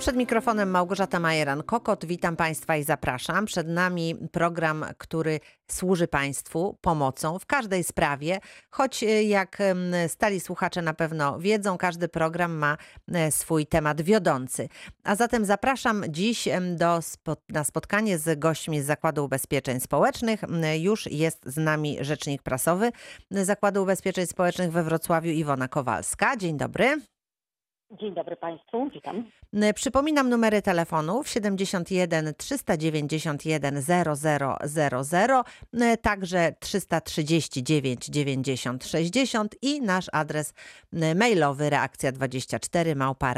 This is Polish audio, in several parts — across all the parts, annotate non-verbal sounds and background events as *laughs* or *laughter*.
Przed mikrofonem Małgorzata Majeran-Kokot. Witam Państwa i zapraszam. Przed nami program, który służy Państwu pomocą w każdej sprawie, choć y, jak stali słuchacze na pewno wiedzą, każdy program ma e, swój temat wiodący. A zatem zapraszam dziś do na spotkanie z gośćmi z Zakładu Ubezpieczeń Społecznych. Już jest z nami rzecznik prasowy Zakładu Ubezpieczeń Społecznych we Wrocławiu Iwona Kowalska. Dzień dobry. Dzień dobry Państwu, witam. N- Przypominam numery telefonów 71 391 0000, n- także 339 90 60 i nasz adres n- mailowy reakcja24 małpa.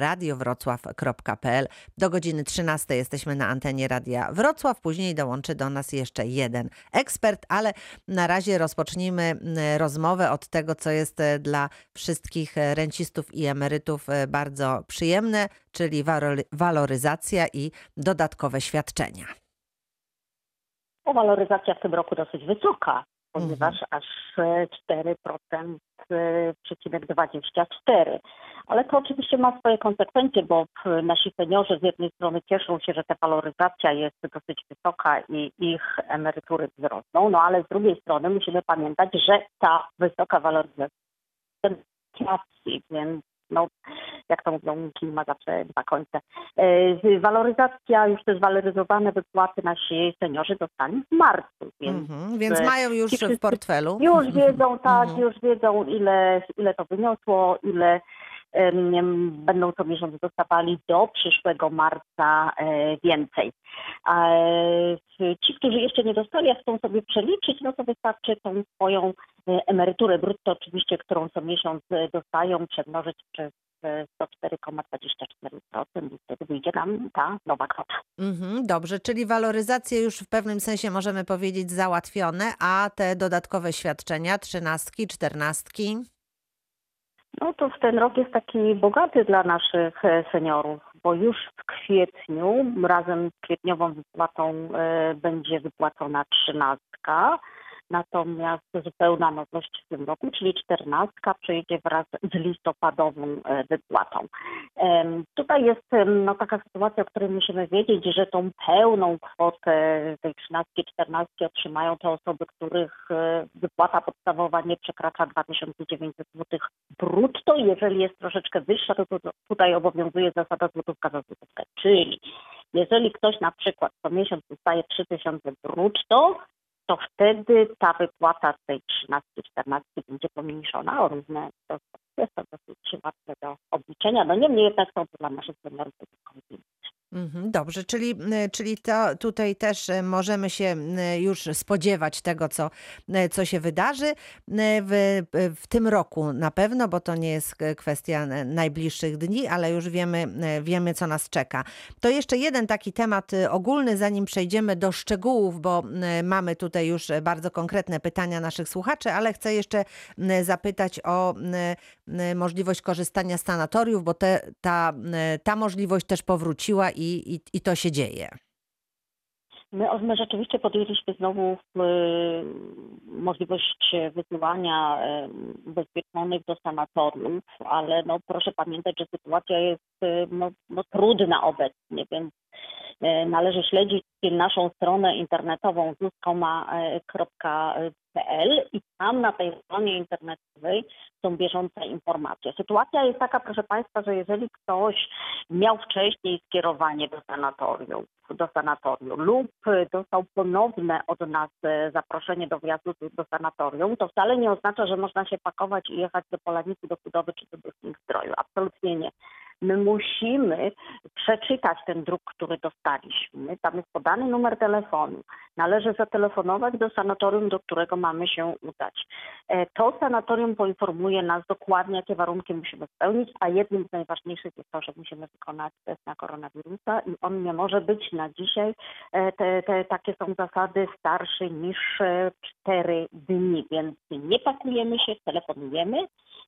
Do godziny 13 jesteśmy na antenie Radia Wrocław, później dołączy do nas jeszcze jeden ekspert, ale na razie rozpocznijmy n- rozmowę od tego, co jest e, dla wszystkich e, rencistów i emerytów e, bardzo przyjemne, czyli waloryzacja i dodatkowe świadczenia. O, waloryzacja w tym roku dosyć wysoka, ponieważ Mhm. aż e, 4% e, przecinek 24. Ale to oczywiście ma swoje konsekwencje, bo e, nasi seniorzy z jednej strony cieszą się, że ta waloryzacja jest dosyć wysoka i ich emerytury wzrosną, no ale z drugiej strony musimy pamiętać, że ta wysoka waloryzacja więc no, jak to mówią, kim ma zawsze dwa końce. E, Waloryzacja, już te zwaloryzowane wypłaty nasi seniorzy dostali w marcu, więc Mhm, więc mają już wszyscy w portfelu. już wiedzą, tak, Mhm. już wiedzą, ile, ile to wyniosło, ile będą co miesiąc dostawali do przyszłego marca e, więcej. A ci, którzy jeszcze nie dostali, jak chcą sobie przeliczyć, no to wystarczy tą swoją e, emeryturę brutto oczywiście, którą co miesiąc e, dostają, przemnożyć przez e, 104,24% i wtedy wyjdzie nam ta nowa kwota. Mhm, dobrze, czyli waloryzacje już w pewnym sensie możemy powiedzieć załatwione, a te dodatkowe świadczenia, trzynastki, czternastki. No to ten rok jest taki bogaty dla naszych e, seniorów, bo już w kwietniu razem z kwietniową wypłatą e, będzie wypłacona trzynastka, natomiast zupełna nowość w tym roku, czyli czternastka przyjdzie wraz z listopadową e, wypłatą. Tutaj jest no, taka sytuacja, o której musimy wiedzieć, że tą pełną kwotę tej trzynastki, czternastki otrzymają te osoby, których e, wypłata podstawowa nie przekracza 2900 zł brutto. Jeżeli jest troszeczkę wyższa, to tutaj obowiązuje zasada złotówka za złotówkę. Czyli jeżeli ktoś na przykład co miesiąc dostaje 3000 brutto, to wtedy ta wypłata z tej 13, 14 będzie pomniejszona o różne procent. Jest to dosyć łatwe do obliczenia. No niemniej jednak są to dla naszych seniorów Dobrze, czyli, y, czyli to tutaj też y, możemy się y, już spodziewać tego, co, co się wydarzy w, w tym roku na pewno, bo to nie jest kwestia najbliższych dni, ale już wiemy, wiemy co nas czeka. To jeszcze jeden taki temat ogólny, zanim przejdziemy do szczegółów, bo mamy tutaj już bardzo konkretne pytania naszych słuchaczy, ale chcę jeszcze zapytać o możliwość korzystania z sanatoriów, bo te, ta, ta możliwość też powróciła i, i, i to się dzieje. My, my rzeczywiście podjęliśmy znowu y, możliwość wysyłania y, ubezpieczonych do sanatoriów, ale no, proszę pamiętać, że sytuacja jest y, no, no, trudna obecnie, więc y, należy śledzić naszą stronę internetową zuskoma.pl i tam na tej stronie internetowej są bieżące informacje. Sytuacja jest taka, proszę Państwa, że jeżeli ktoś miał wcześniej skierowanie do sanatorium, do sanatorium lub dostał ponowne od nas e, zaproszenie do wjazdu do, sanatorium, to wcale nie oznacza, że można się pakować i jechać do Polanicy, do Budowy czy do Brustnik Zdroju. Absolutnie nie. My musimy przeczytać ten druk, który dostaliśmy. Tam jest podany numer telefonu. Należy zatelefonować do sanatorium, do którego mamy się udać. E, To sanatorium poinformuje nas dokładnie, jakie warunki musimy spełnić, a jednym z najważniejszych jest to, że musimy wykonać test na koronawirusa i on nie może być na dzisiaj, e, te, te, takie są zasady, starszy niż e, 4 dni, więc nie pakujemy się, telefonujemy,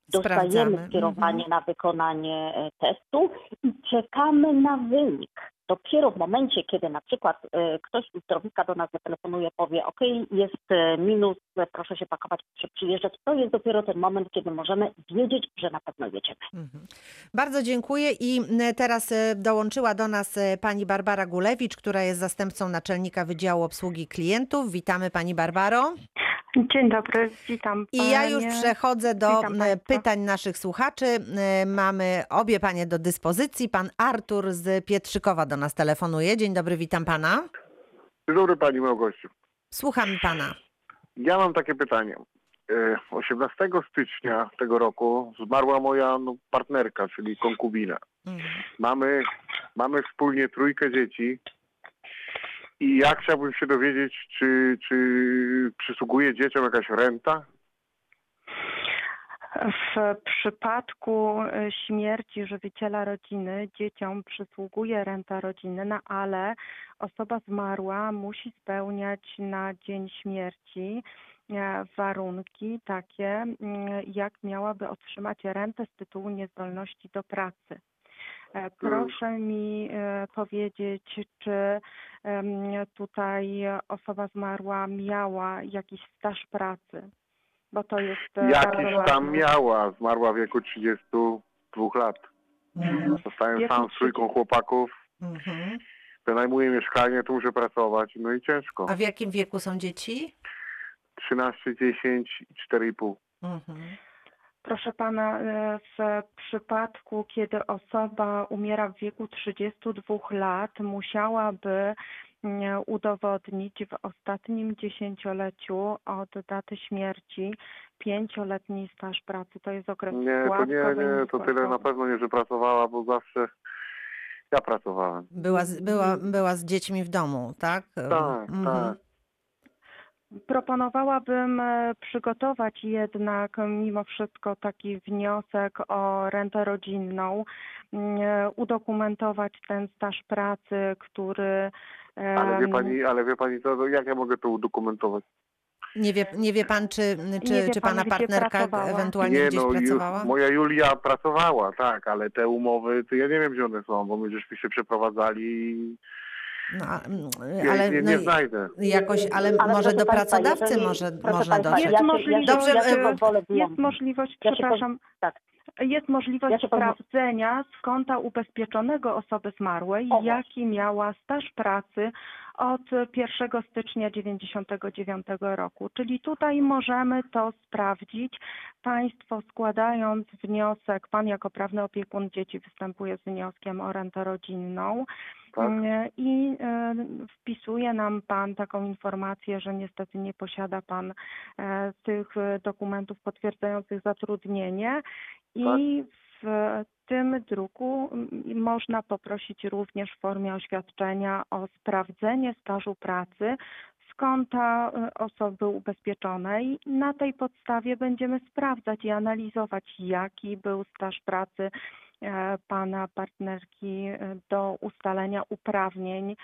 dostajemy skierowanie na wykonanie e, testu i czekamy na wynik. Dopiero w momencie, kiedy na przykład e, ktoś z uzdrowika do nas zatelefonuje, powie ok, jest e, minus, e, proszę się pakować, proszę przyjeżdżać, to jest dopiero ten moment, kiedy możemy wiedzieć, że na pewno jedziemy. Mhm. Bardzo dziękuję i teraz dołączyła do nas pani Barbara Gulewicz, która jest zastępcą naczelnika Wydziału Obsługi Klientów. Witamy pani Barbaro. Dzień dobry, witam I ja już przechodzę do Witam m, państwa. pytań naszych słuchaczy. E, Mamy obie panie do dyspozycji. Pan Artur z Pietrzykowa do nas telefonuje. Dzień dobry, witam pana. Dzień dobry Pani Małgosiu. Słucham pana. Ja mam takie pytanie. E, 18 stycznia tego roku zmarła moja no, partnerka, czyli konkubina. Mhm. Mamy, mamy wspólnie trójkę dzieci i ja chciałbym się dowiedzieć, czy, czy przysługuje dzieciom jakaś renta? W przypadku y, śmierci żywiciela rodziny dzieciom przysługuje renta rodzinna, ale osoba zmarła musi spełniać na dzień śmierci e, warunki takie, mm, jak miałaby otrzymać rentę z tytułu niezdolności do pracy. E, Proszę mi e, powiedzieć, czy tutaj osoba zmarła miała jakiś staż pracy? Bo to jest e, bardzo Jakiś tam ważne. miała, zmarła w wieku 32 lat. Mhm. Zostałem sam z trójką chłopaków, Mhm. wynajmuję mieszkanie, tu muszę pracować, no i ciężko. A w jakim wieku są dzieci? 13, 10 i 4,5. Mhm. Proszę pana, e, w przypadku, kiedy osoba umiera w wieku 32 lat, musiałaby mm, udowodnić w ostatnim dziesięcioleciu od daty śmierci pięcioletni staż pracy. To jest okres Nie, to nie, nie, to tyle na pewno nie, że pracowała, bo zawsze ja pracowałem. Była, z, była, była z dziećmi w domu, tak? Tak, Mhm. tak. Proponowałabym e, przygotować jednak mimo wszystko taki wniosek o rentę rodzinną, e, udokumentować ten staż pracy, który. Ale wie pani, ale wie pani co, to jak ja mogę to udokumentować? Nie wie, nie wie pan, czy, czy, wie czy pan, pana partnerka ewentualnie Nie gdzieś no, Ju- pracowała? moja Julia pracowała, tak, ale te umowy, to ja nie wiem gdzie one są, bo my żeśmy się przeprowadzali i No, mm, ja ale nie, no, nie znajdę. jakoś, ale, Ale może do państwa, pracodawcy jeżeli- może, można państwa, dotrzeć. Jest ja się- możliwość, Dobrze, ja się e, pozwolę Jest możliwość, Ja przepraszam, tak. jest możliwość Ja sprawdzenia z konta ubezpieczonego osoby zmarłej, O, jaki miała staż pracy od 1 stycznia 1999 roku. Czyli tutaj możemy to sprawdzić. Państwo składając wniosek, Pan jako prawny opiekun dzieci występuje z wnioskiem o rentę rodzinną. Tak? I e, wpisuje nam Pan taką informację, że niestety nie posiada Pan e, tych e, dokumentów potwierdzających zatrudnienie i w tym druku można poprosić również w formie oświadczenia o sprawdzenie stażu pracy z konta osoby ubezpieczonej. Na tej podstawie będziemy sprawdzać i analizować, jaki był staż pracy pana partnerki e, do ustalenia uprawnień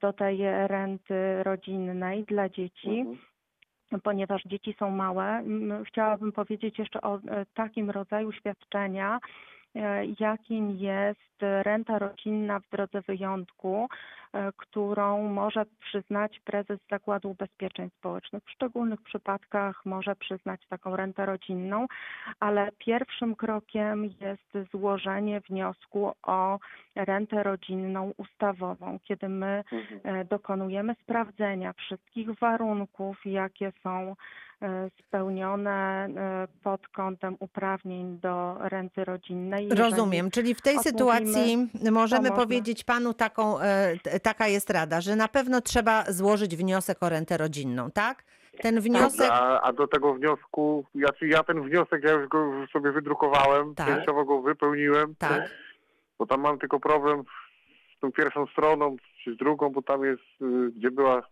do tej renty rodzinnej dla dzieci Mhm. ponieważ dzieci są małe. Chciałabym powiedzieć jeszcze o e, takim rodzaju świadczenia, e, jakim jest renta rodzinna w drodze wyjątku, e, którą może przyznać prezes Zakładu Ubezpieczeń Społecznych. W szczególnych przypadkach może przyznać taką rentę rodzinną, ale pierwszym krokiem jest złożenie wniosku o rentę rodzinną ustawową, kiedy my Mhm. e, dokonujemy sprawdzenia wszystkich warunków, jakie są e, spełnione e, pod kątem uprawnień do renty rodzinnej. Rozumiem, czyli w tej sytuacji możemy powiedzieć panu taką, e, taka jest rada, że na pewno trzeba złożyć wniosek o rentę rodzinną, tak? Ten wniosek, A, a do tego wniosku, ja, czy ja ten wniosek, ja już go sobie wydrukowałem, Tak. częściowo go wypełniłem, tak, bo tam mam tylko problem z tą pierwszą stroną, czy z drugą, bo tam jest, y, gdzie była,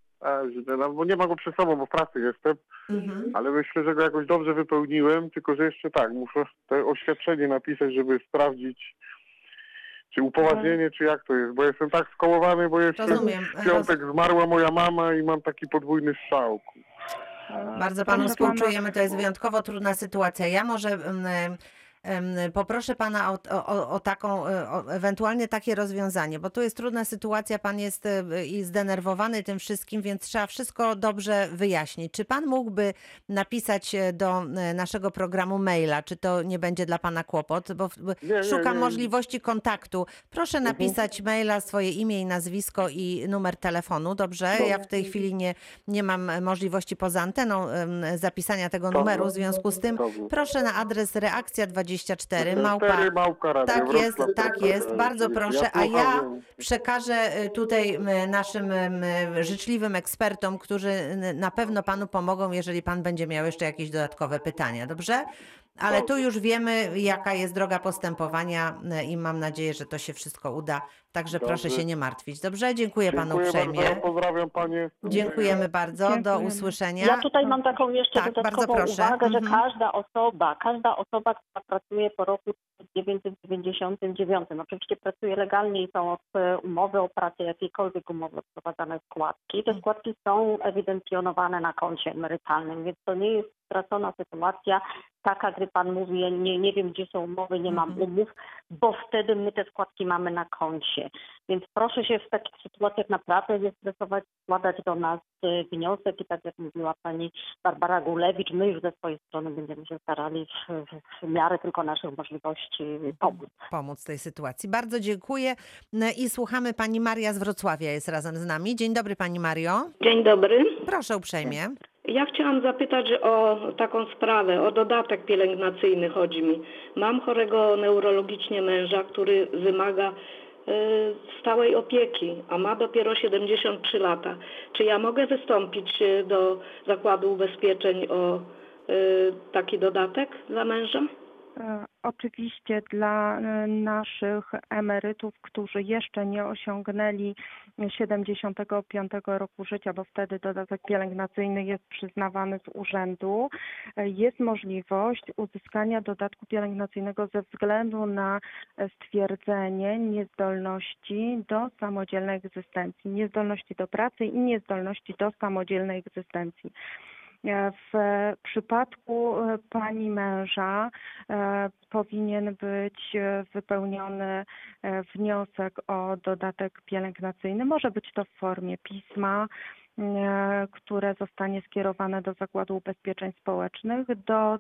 no, bo nie ma go przed sobą, bo w pracy jestem, mhm. ale myślę, że go jakoś dobrze wypełniłem, tylko że jeszcze tak, muszę to oświadczenie napisać, żeby sprawdzić, czy upoważnienie, czy jak to jest, bo jestem tak skołowany, bo jeszcze rozumiem. w piątek zmarła moja mama i mam taki podwójny strzał. Bardzo panu współczujemy, to jest wyjątkowo trudna sytuacja. Ja może mm, poproszę pana o, o, o taką, e, o, ewentualnie takie rozwiązanie, bo tu jest trudna sytuacja, pan jest e, i zdenerwowany tym wszystkim, więc trzeba wszystko dobrze wyjaśnić. Czy pan mógłby napisać e, do naszego programu maila, czy to nie będzie dla pana kłopot, bo Nie, nie, szukam nie. możliwości kontaktu. Proszę napisać maila, swoje imię i nazwisko i numer telefonu, dobrze? Ja w tej chwili nie, nie mam możliwości poza anteną zapisania tego numeru, w związku z tym proszę na adres reakcja24 małpa. Cztery małpa radio, Tak jest, tak jest, bardzo proszę, a ja słucham. przekażę y, tutaj naszym życzliwym ekspertom, którzy na pewno panu pomogą, jeżeli pan będzie miał jeszcze jakieś dodatkowe pytania, dobrze? Ale tu już wiemy, jaka jest droga postępowania y, i mam nadzieję, że to się wszystko uda. Także proszę Dobrze. się nie martwić. Dobrze, dziękuję panu Dziękuję uprzejmie. bardzo, pozdrawiam panie. Dziękujemy bardzo, do usłyszenia. Ja tutaj mam taką jeszcze Tak, bardzo dodatkową proszę. uwagę, że Mhm. każda osoba, każda osoba, która pracuje po roku 1999, oczywiście pracuje legalnie i są od e, umowy o pracę, jakiejkolwiek umowy odprowadzane składki. Mhm. Te składki są ewidencjonowane na koncie emerytalnym, więc to nie jest stracona sytuacja taka, gdy pan mówi, ja nie, nie wiem gdzie są umowy, nie mam Mhm. umów, bo wtedy my te składki mamy na koncie. Więc proszę się w takich sytuacjach naprawdę nie stresować, składać do nas e, wniosek i tak jak mówiła pani Barbara Gulewicz, my już ze swojej strony będziemy się starali w, w, miarę tylko naszych możliwości pomóc. pomóc w tej sytuacji. Bardzo dziękuję N- i słuchamy pani Maria z Wrocławia jest razem z nami. Dzień dobry pani Mario. Dzień dobry. Proszę uprzejmie. Ja chciałam zapytać o taką sprawę, o dodatek pielęgnacyjny chodzi mi. Mam chorego neurologicznie męża, który wymaga e, stałej opieki, a ma dopiero 73 lata. Czy ja mogę wystąpić e, do Zakładu Ubezpieczeń o e, taki dodatek dla męża? E, Oczywiście dla e, naszych emerytów, którzy jeszcze nie osiągnęli 75 roku życia, bo wtedy dodatek pielęgnacyjny jest przyznawany z urzędu, e, jest możliwość uzyskania dodatku pielęgnacyjnego ze względu na stwierdzenie niezdolności do samodzielnej egzystencji, niezdolności do pracy i niezdolności do samodzielnej egzystencji. E, W przypadku e, pani męża e, powinien być wypełniony wniosek o dodatek pielęgnacyjny. Może być to w formie pisma, które zostanie skierowane do Zakładu Ubezpieczeń Społecznych. Do e,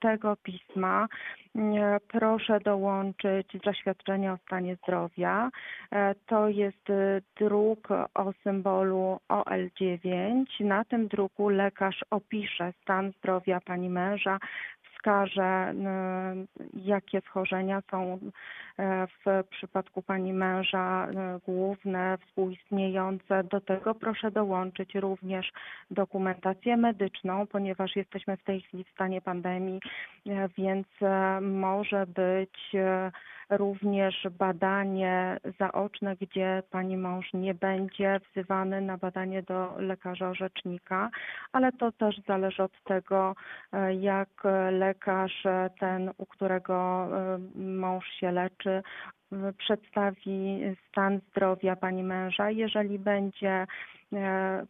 tego pisma e, proszę dołączyć zaświadczenie o stanie zdrowia. E, To jest e, druk o symbolu OL9. Na tym druku lekarz opisze stan zdrowia pani męża, wskaże, e, jakie schorzenia są e, w przypadku pani męża e, główne, współistniejące. Do tego proszę dołączyć również dokumentację medyczną, ponieważ jesteśmy w tej chwili w stanie pandemii, więc może być również badanie zaoczne, gdzie pani mąż nie będzie wzywany na badanie do lekarza orzecznika, ale to też zależy od tego, e, jak lekarz e, ten, u którego e, mąż się leczy, przedstawi stan zdrowia pani męża. Jeżeli będzie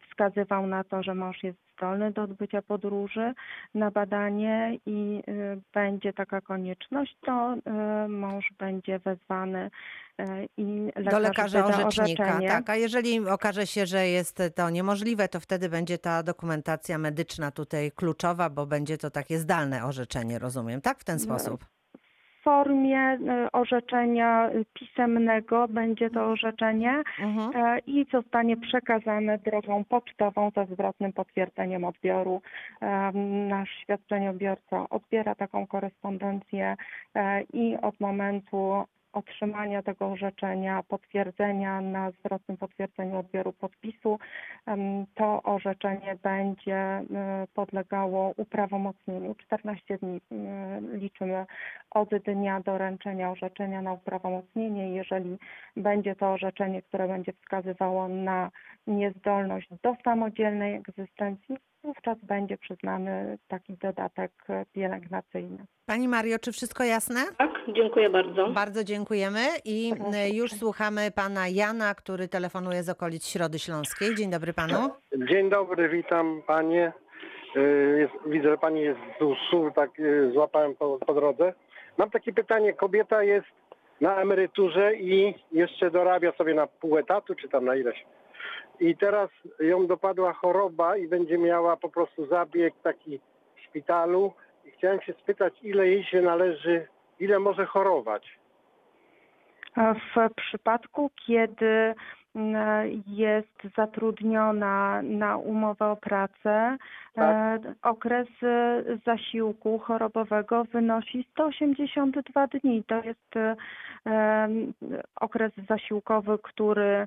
wskazywał na to, że mąż jest zdolny do odbycia podróży na badanie i e, będzie taka konieczność, to e, mąż będzie wezwany e, i lekarz Do lekarza orzecznika, orzeczenie. tak? A jeżeli okaże się, że jest to niemożliwe, to wtedy będzie ta dokumentacja medyczna tutaj kluczowa, bo będzie to takie zdalne orzeczenie, rozumiem, tak? W ten sposób. W formie e, orzeczenia pisemnego będzie to orzeczenie Mhm. e, i zostanie przekazane drogą pocztową ze zwrotnym potwierdzeniem odbioru. E, Nasz świadczeniobiorca odbiera taką korespondencję i od momentu otrzymania tego orzeczenia, potwierdzenia na zwrotnym potwierdzeniu odbioru podpisu, to orzeczenie będzie e, podlegało uprawomocnieniu. 14 dni e, liczymy od dnia doręczenia orzeczenia na uprawomocnienie. Jeżeli będzie to orzeczenie, które będzie wskazywało na niezdolność do samodzielnej egzystencji, wówczas będzie przyznany taki dodatek e, pielęgnacyjny. Pani Mario, czy wszystko jasne? Tak, dziękuję bardzo. Bardzo dziękujemy i e, już słuchamy pana Jana, który telefonuje z okolic Środy Śląskiej. Dzień dobry panu. Dzień dobry, witam panie. Y, Jest, widzę, że pani jest z ZUS-u, tak y, złapałem po, po drodze. Mam takie pytanie. Kobieta jest na emeryturze i jeszcze dorabia sobie na pół etatu, czy tam na ileś. I teraz ją dopadła choroba i będzie miała po prostu zabieg taki w szpitalu. I chciałem się spytać, ile jej się należy, ile może chorować. W przypadku, kiedy mm, jest zatrudniona na umowę o pracę, Tak. e, okres e, zasiłku chorobowego wynosi 182 dni. To jest e, okres zasiłkowy, który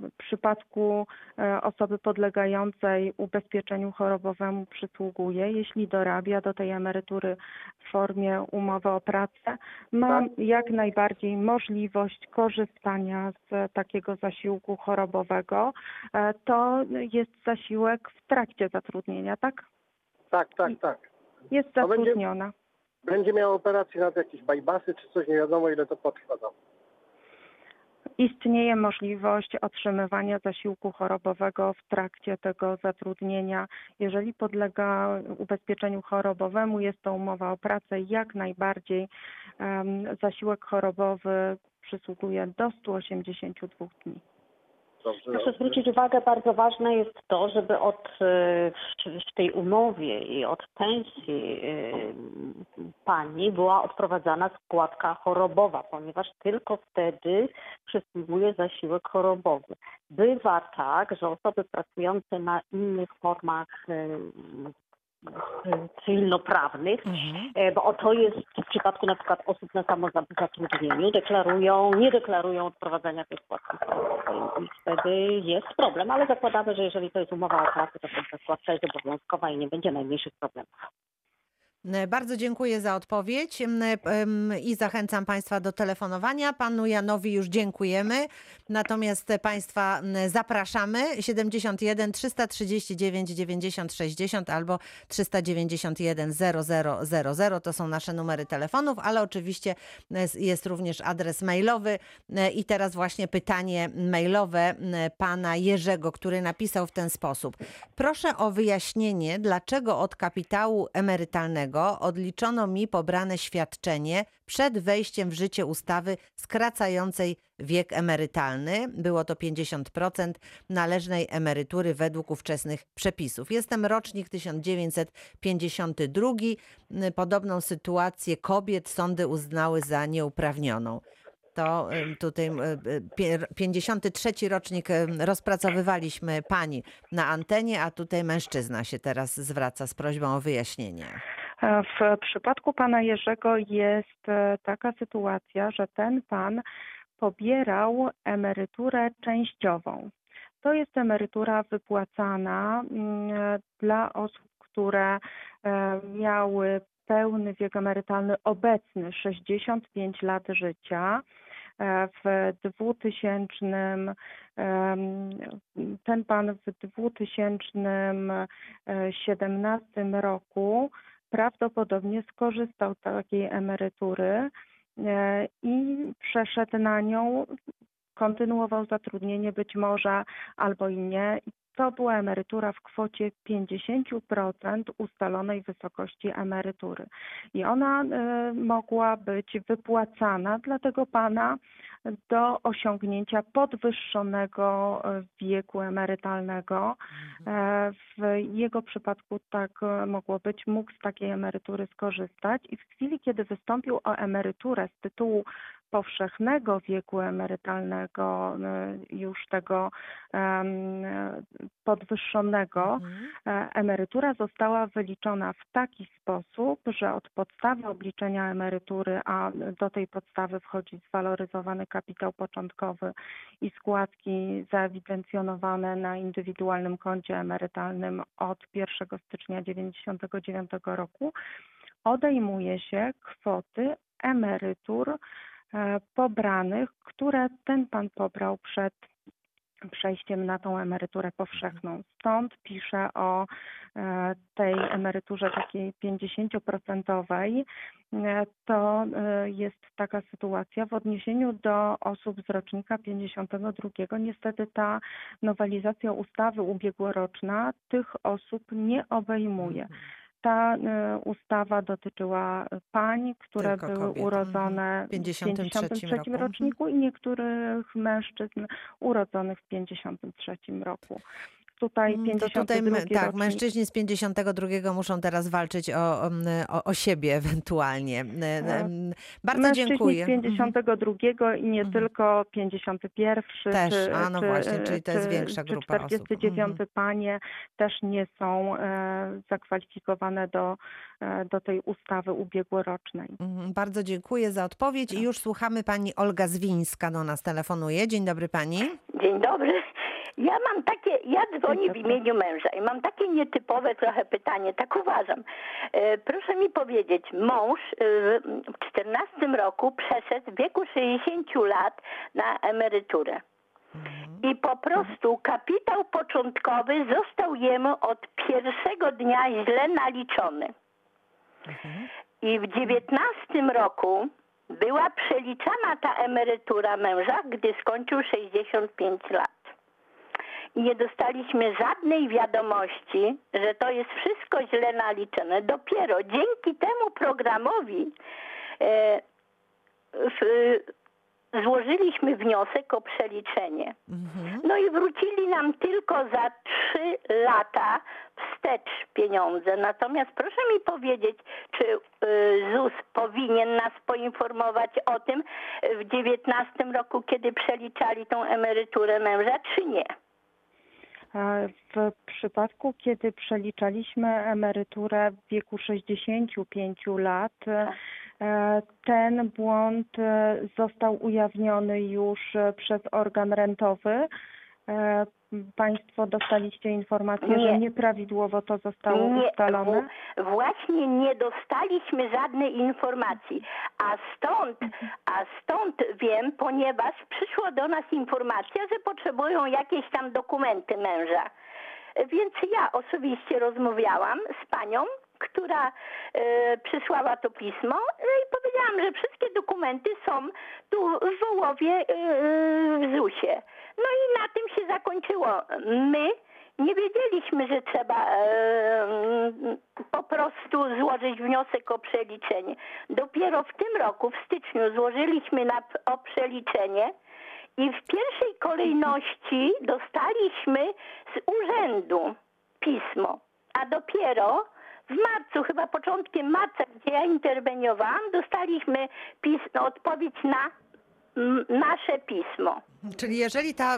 w przypadku e, osoby podlegającej ubezpieczeniu chorobowemu przysługuje, jeśli dorabia do tej emerytury w formie umowy o pracę, ma jak najbardziej możliwość korzystania z takiego zasiłku chorobowego. E, To jest zasiłek w trakcie zatrudnienia, tak? Tak, tak, tak. Jest będzie- zatrudniona. Będzie miała operację nad jakieś bajbasy czy coś, nie wiadomo ile to potrwa tam. Istnieje możliwość otrzymywania zasiłku chorobowego w trakcie tego zatrudnienia. Jeżeli podlega ubezpieczeniu chorobowemu, jest to umowa o pracę, jak najbardziej zasiłek chorobowy przysługuje do 182 dni. Proszę zwrócić uwagę, bardzo ważne jest to, żeby od, e, w- tej umowie i od pensji e, pani była odprowadzana składka chorobowa, ponieważ tylko wtedy przysługuje zasiłek chorobowy. Bywa tak, że osoby pracujące na innych formach e, cywilnoprawnych Mhm. E, bo to jest w przypadku na przykład osób na samozatrudnieniu, deklarują, nie deklarują odprowadzania tej składki i wtedy jest problem, ale zakładamy, że jeżeli to jest umowa o pracę, to ta składka jest obowiązkowa i nie będzie najmniejszych problemów. E, Bardzo dziękuję za odpowiedź em, i zachęcam Państwa do telefonowania. Panu Janowi już dziękujemy, natomiast Państwa zapraszamy 71 339 90 60 albo 391 0000 to są nasze numery telefonów, ale oczywiście e, jest również adres mailowy E, i teraz właśnie pytanie mailowe pana Jerzego, który napisał w ten sposób. Proszę o wyjaśnienie, dlaczego od kapitału emerytalnego odliczono mi pobrane świadczenie przed wejściem w życie ustawy skracającej wiek emerytalny. Było to 50% należnej emerytury według ówczesnych przepisów. Jestem rocznik 1952. Podobną sytuację kobiet sądy uznały za nieuprawnioną. To tutaj em, e, pie- 53 rocznik rozpracowywaliśmy pani na antenie, a tutaj mężczyzna się teraz zwraca z prośbą o wyjaśnienie. E, W przypadku pana Jerzego jest e, taka sytuacja, że ten pan pobierał emeryturę częściową. To jest emerytura wypłacana mm, dla osób, które e, miały pełny wiek emerytalny obecny 65 lat życia. E, W 2000 em, ten pan w 2017 roku prawdopodobnie skorzystał z takiej emerytury e, i przeszedł na nią, kontynuował zatrudnienie być może albo i nie. To była emerytura w kwocie 50% ustalonej wysokości emerytury. I ona e, mogła być wypłacana dla tego pana do osiągnięcia podwyższonego e, wieku emerytalnego. E, W jego przypadku tak e, mogło być, mógł z takiej emerytury skorzystać i w chwili, kiedy wystąpił o emeryturę z tytułu powszechnego wieku emerytalnego, e, już tego podwyższonego, Mhm. E, Emerytura została wyliczona w taki sposób, że od podstawy obliczenia emerytury, a do tej podstawy wchodzi zwaloryzowany kapitał początkowy i składki zaewidencjonowane na indywidualnym koncie emerytalnym od 1 stycznia 1999 roku, odejmuje się kwoty emerytur pobranych, które ten pan pobrał przed przejściem na tą emeryturę powszechną. Stąd piszę o e, tej emeryturze takiej 50%. E, To e, jest taka sytuacja w odniesieniu do osób z rocznika 52. Niestety ta nowelizacja ustawy ubiegłoroczna tych osób nie obejmuje. Ta e, ustawa dotyczyła pań, które Tylko były kobiet, urodzone. W 53 w 53 roku, roczniku i niektórych mężczyzn urodzonych w 53 roku. Tutaj Mm, 52 To tutaj tak, rocznik, mężczyźni z 52 muszą teraz walczyć o, o, o siebie ewentualnie. Tak. Bardzo Mężczyźni dziękuję. z Mhm. 52 i nie Mhm. tylko 51 Też, czy, a no czy, właśnie, czyli to jest czy, większa czy grupa osób. 49 Mhm. panie też nie są e, zakwalifikowane do, e, do tej ustawy ubiegłorocznej. Mhm, Bardzo dziękuję za odpowiedź i już słuchamy pani Olga Zwińska do nas telefonuje. Dzień dobry pani. Dzień dobry. Ja mam takie, ja dzwonię w imieniu męża i mam takie nietypowe trochę pytanie, tak uważam. E, proszę mi powiedzieć, mąż e, w 14 roku przeszedł w wieku 60 lat na emeryturę. I po prostu kapitał początkowy został jemu od pierwszego dnia źle naliczony. I w 19 roku była przeliczana ta emerytura męża, gdy skończył 65 lat. I nie dostaliśmy żadnej wiadomości, że to jest wszystko źle naliczone. Dopiero dzięki temu programowi e, w, złożyliśmy wniosek o przeliczenie. Mhm. No i wrócili nam tylko za trzy lata wstecz pieniądze. Natomiast proszę mi powiedzieć, czy y, ZUS powinien nas poinformować o tym w 19 roku, kiedy przeliczali tą emeryturę męża, czy nie? E, W przypadku, kiedy przeliczaliśmy emeryturę w wieku 65 lat, e, ten błąd e, został ujawniony już przez organ rentowy. E, Państwo dostaliście informację, Nie. że nieprawidłowo to zostało Nie, ustalone. właśnie nie dostaliśmy żadnej informacji, a stąd, a stąd wiem, ponieważ przyszło do nas informacja, że potrzebują jakieś tam dokumenty męża. Więc ja osobiście rozmawiałam z panią, która e, przysłała to pismo no i powiedziałam, że wszystkie dokumenty są tu w Wołowie e, w ZUS-ie. No i na tym się zakończyło. My nie wiedzieliśmy, że trzeba e, po prostu złożyć wniosek o przeliczenie. Dopiero w tym roku, w styczniu, złożyliśmy na, o przeliczenie i w pierwszej kolejności dostaliśmy z urzędu pismo, a dopiero w marcu, chyba początkiem marca, gdzie ja interweniowałam, dostaliśmy pismo, odpowiedź na nasze pismo. Czyli jeżeli ta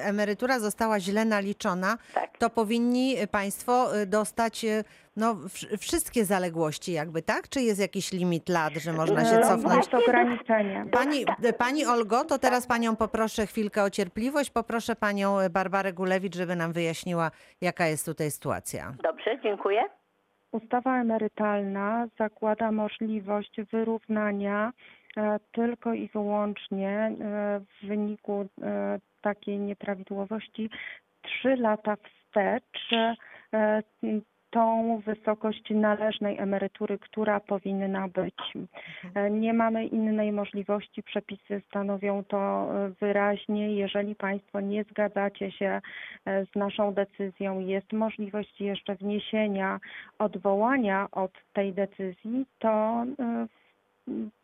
emerytura została źle naliczona, Tak. to powinni Państwo y, dostać y, no, wsz- wszystkie zaległości jakby, tak? Czy jest jakiś limit lat, że można się E, cofnąć? Jest ograniczenie. Pani, pani Olgo, to teraz Panią poproszę chwilkę o cierpliwość. Poproszę Panią Barbarę Gulewicz, żeby nam wyjaśniła, jaka jest tutaj sytuacja. Dobrze, dziękuję. Ustawa emerytalna zakłada możliwość wyrównania e, tylko i wyłącznie e, w wyniku e, takiej nieprawidłowości trzy lata wstecz tą wysokość należnej emerytury, która powinna być. E, Nie mamy innej możliwości. Przepisy stanowią to e, wyraźnie. Jeżeli Państwo nie zgadzacie się e, z naszą decyzją, jest możliwość jeszcze wniesienia odwołania od tej decyzji, to w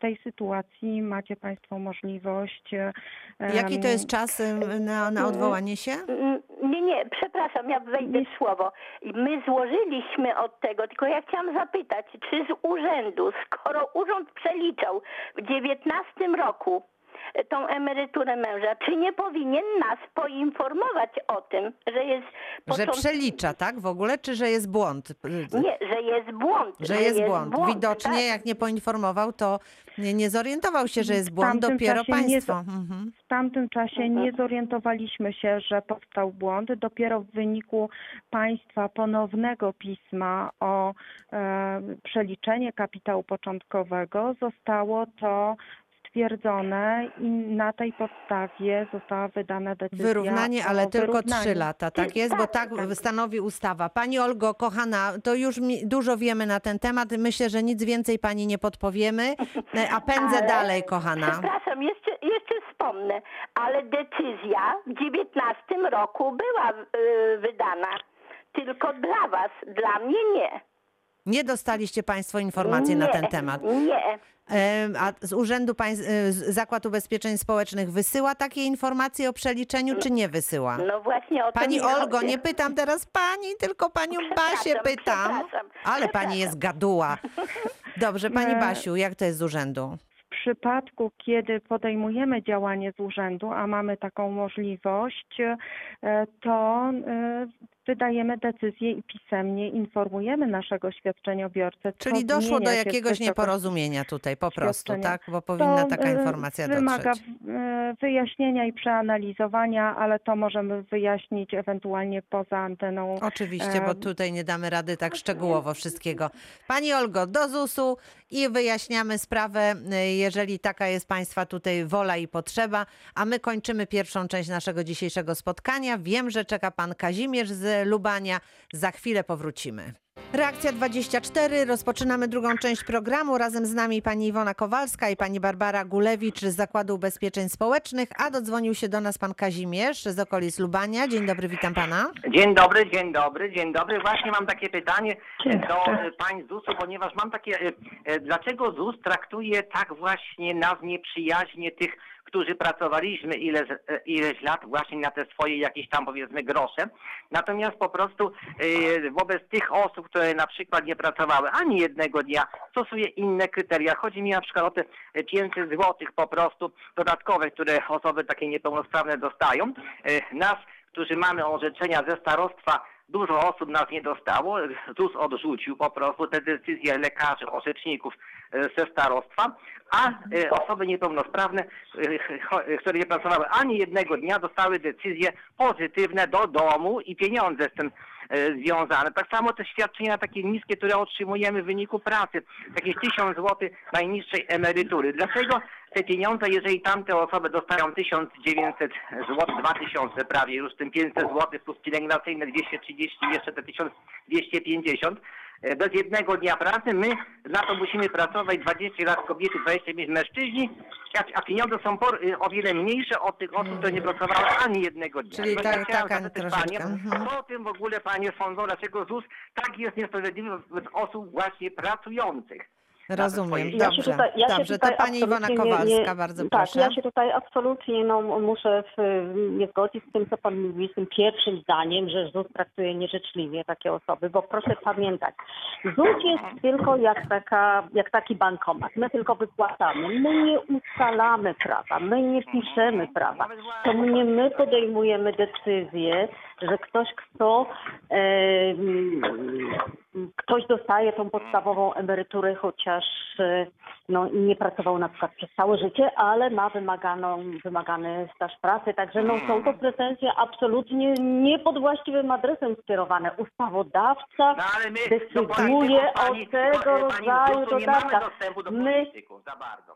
tej sytuacji macie Państwo możliwość. Jaki to jest czas na, na odwołanie się? Mm, Nie, nie, przepraszam, ja wejdę w słowo. My złożyliśmy od tego, tylko ja chciałam zapytać, czy z urzędu, skoro urząd przeliczał w 19 roku tą emeryturę męża, czy nie powinien nas poinformować o tym, że jest Że począt- przelicza, tak? W ogóle, czy że jest błąd? Nie, że jest błąd. Że jest błąd. Widocznie, tak. jak nie poinformował, to nie, nie zorientował się, że jest błąd. Dopiero nie państwo. za- Mhm. W tamtym czasie Mhm. nie zorientowaliśmy się, że powstał błąd. Dopiero w wyniku państwa ponownego pisma o e, przeliczenie kapitału początkowego zostało to stwierdzone i na tej podstawie została wydana decyzja Wyrównanie, o ale tylko trzy lata, tak jest? Bo tak stanowi ustawa. Pani Olgo, kochana, to już mi, dużo wiemy na ten temat. Myślę, że nic więcej pani nie podpowiemy. E, A pędzę Ale- dalej, kochana. Przepraszam, jeszcze, jeszcze wspomnę, ale decyzja w 19 roku była y, wydana. Tylko dla was, dla mnie nie. Nie dostaliście Państwo informacji na ten temat. Nie. Em, A z Urzędu Państw- e, z- Zakład Ubezpieczeń Społecznych wysyła takie informacje o przeliczeniu, czy nie wysyła? No właśnie o to Pani mi Olgo, chodzi. nie pytam teraz pani, tylko panią Basię Przepraszam, pytam. przepraszam, Ale pani jest gaduła. Dobrze, pani Nie. Basiu, jak to jest z urzędu? W przypadku, kiedy podejmujemy działanie z urzędu, a mamy taką możliwość, e, to e, wydajemy decyzję i pisemnie informujemy naszego świadczeniobiorcę. Czyli doszło do jakiegoś nieporozumienia tutaj po prostu, tak? Bo powinna To, taka e, informacja Wymaga dotrzeć. e, wyjaśnienia i przeanalizowania, ale to możemy wyjaśnić ewentualnie poza anteną. Oczywiście, bo tutaj nie damy rady tak szczegółowo wszystkiego. Pani Olgo, do ZUS-u i wyjaśniamy sprawę, y, jeżeli taka jest Państwa tutaj wola i potrzeba. A my kończymy pierwszą część naszego dzisiejszego spotkania. Wiem, że czeka Pan Kazimierz z Lubania. Za chwilę powrócimy. Reakcja 24. Rozpoczynamy drugą część programu. Razem z nami pani Iwona Kowalska i pani Barbara Gulewicz z Zakładu Ubezpieczeń Społecznych, a dodzwonił się do nas pan Kazimierz z okolic Lubania. Dzień dobry, witam pana. Dzień dobry, dzień dobry, dzień dobry. Właśnie mam takie pytanie do e, pań ZUS-u, ponieważ mam takie, e, e, dlaczego ZUS traktuje tak właśnie nas nieprzyjaźnie tych, którzy pracowaliśmy ileś, e, ileś lat właśnie na te swoje jakieś tam powiedzmy grosze. Natomiast po prostu e, wobec tych osób, które na przykład nie pracowały ani jednego dnia, stosuje inne kryteria. Chodzi mi na przykład o te e, 500 złotych po prostu dodatkowe, które osoby takie niepełnosprawne dostają. E, Nas którzy mamy orzeczenia ze starostwa, dużo osób nas nie dostało. ZUS odrzucił po prostu te decyzje lekarzy, orzeczników e, ze starostwa, a e, osoby niepełnosprawne, e, które nie pracowały ani jednego dnia, dostały decyzje pozytywne do domu i pieniądze z tym związane. Tak samo te świadczenia takie niskie, które otrzymujemy w wyniku pracy, jakieś 1000 zł najniższej emerytury. Dlaczego te pieniądze, jeżeli tamte osoby dostają 1900 zł, 2000 prawie, już tym 500 zł plus pielęgnacyjne 230, jeszcze te 1250, e, bez jednego dnia pracy, my na to musimy pracować 20 lat kobiety, 25 mężczyźni, a, pieniądze są y, o wiele mniejsze od tych osób, które nie pracowały ani jednego dnia. Czyli No tak- ja chciałem taka troszeczkę, panie, mhm. Co o tym w ogóle panie sądzą, dlaczego ZUS tak jest niesprawiedliwy wobec osób właśnie pracujących? Rozumiem, Ja się dobrze. tutaj, ja Dobrze, to pani Iwona Kowalska, nie, bardzo tak, proszę. ja się tutaj absolutnie no, muszę w, nie zgodzić z tym, co pan mówi, z tym pierwszym zdaniem, że ZUS traktuje nieżyczliwie takie osoby, bo proszę pamiętać, ZUS jest tylko jak, taka, jak taki bankomat. My tylko wypłacamy. My nie ustalamy prawa, my nie piszemy prawa. To nie my podejmujemy decyzję, że ktoś, kto e, ktoś dostaje tą podstawową emeryturę, chociaż e, no, nie pracował na przykład przez całe życie, ale ma wymaganą, wymagany staż pracy. Także no, są to pretensje absolutnie nie pod właściwym adresem skierowane. Ustawodawca No my decyduje do polityków, o pani- tego pani rodzaju dodatkach. dostępu do My- polityków za bardzo.